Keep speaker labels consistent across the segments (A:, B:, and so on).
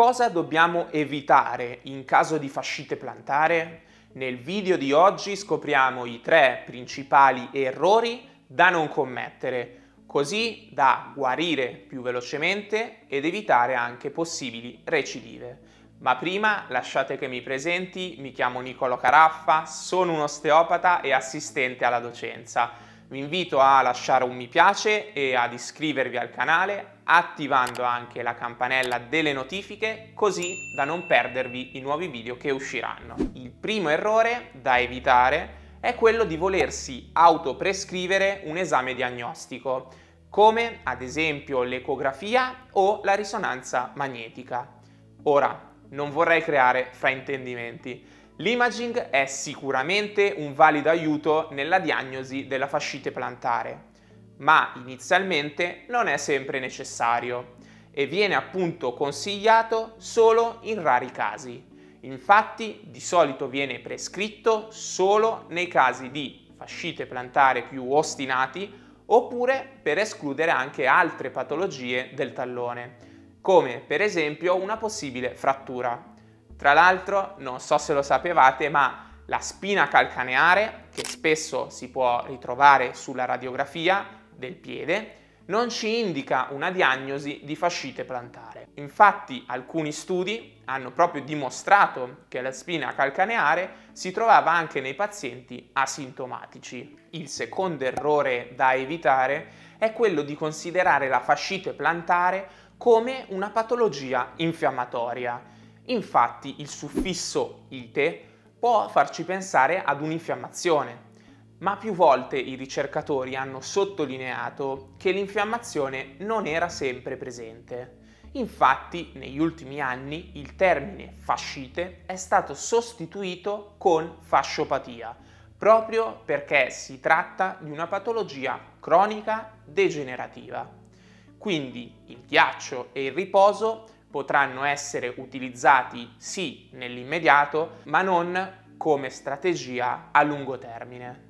A: Cosa dobbiamo evitare in caso di fascite plantare? Nel video di oggi scopriamo i tre principali errori da non commettere, così da guarire più velocemente ed evitare anche possibili recidive. Ma prima lasciate che mi presenti, mi chiamo Nicolo Caraffa, sono un osteopata e assistente alla docenza. Vi invito a lasciare un mi piace e ad iscrivervi al canale attivando anche la campanella delle notifiche così da non perdervi i nuovi video che usciranno. Il primo errore da evitare è quello di volersi autoprescrivere un esame diagnostico, come ad esempio l'ecografia o la risonanza magnetica. Ora, non vorrei creare fraintendimenti, L'imaging è sicuramente un valido aiuto nella diagnosi della fascite plantare, ma inizialmente non è sempre necessario e viene appunto consigliato solo in rari casi. Infatti di solito viene prescritto solo nei casi di fascite plantare più ostinati oppure per escludere anche altre patologie del tallone, come per esempio una possibile frattura. Tra l'altro, non so se lo sapevate, ma la spina calcaneare, che spesso si può ritrovare sulla radiografia del piede, non ci indica una diagnosi di fascite plantare. Infatti alcuni studi hanno proprio dimostrato che la spina calcaneare si trovava anche nei pazienti asintomatici. Il secondo errore da evitare è quello di considerare la fascite plantare come una patologia infiammatoria Infatti il suffisso ite può farci pensare ad un'infiammazione, ma più volte i ricercatori hanno sottolineato che l'infiammazione non era sempre presente. Infatti, negli ultimi anni il termine fascite è stato sostituito con fasciopatia, proprio perché si tratta di una patologia cronica degenerativa. Quindi il ghiaccio e il riposo potranno essere utilizzati sì nell'immediato, ma non come strategia a lungo termine.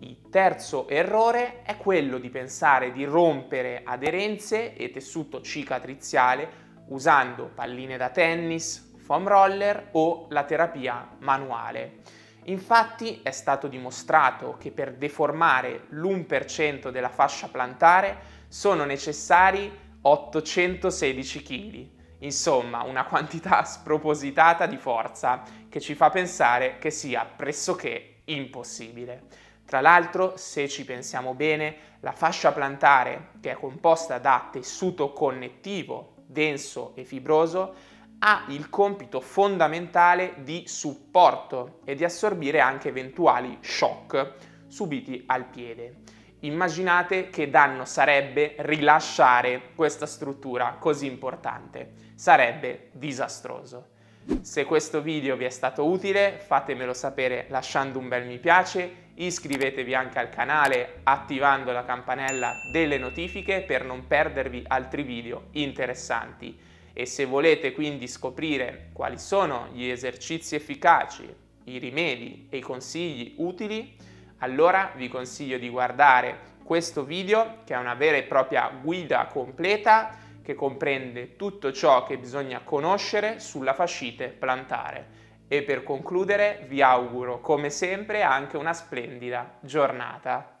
A: Il terzo errore è quello di pensare di rompere aderenze e tessuto cicatriziale usando palline da tennis, foam roller o la terapia manuale. Infatti è stato dimostrato che per deformare l'1% della fascia plantare sono necessari 816 kg Insomma, una quantità spropositata di forza che ci fa pensare che sia pressoché impossibile. Tra l'altro, se ci pensiamo bene, la fascia plantare, che è composta da tessuto connettivo denso e fibroso, ha il compito fondamentale di supporto e di assorbire anche eventuali shock subiti al piede. Immaginate che danno sarebbe rilasciare questa struttura così importante. Sarebbe disastroso. Se questo video vi è stato utile fatemelo sapere lasciando un bel mi piace, iscrivetevi anche al canale attivando la campanella delle notifiche per non perdervi altri video interessanti. E se volete quindi scoprire quali sono gli esercizi efficaci, i rimedi e i consigli utili, allora vi consiglio di guardare questo video che è una vera e propria guida completa che comprende tutto ciò che bisogna conoscere sulla fascite plantare. E per concludere vi auguro come sempre anche una splendida giornata.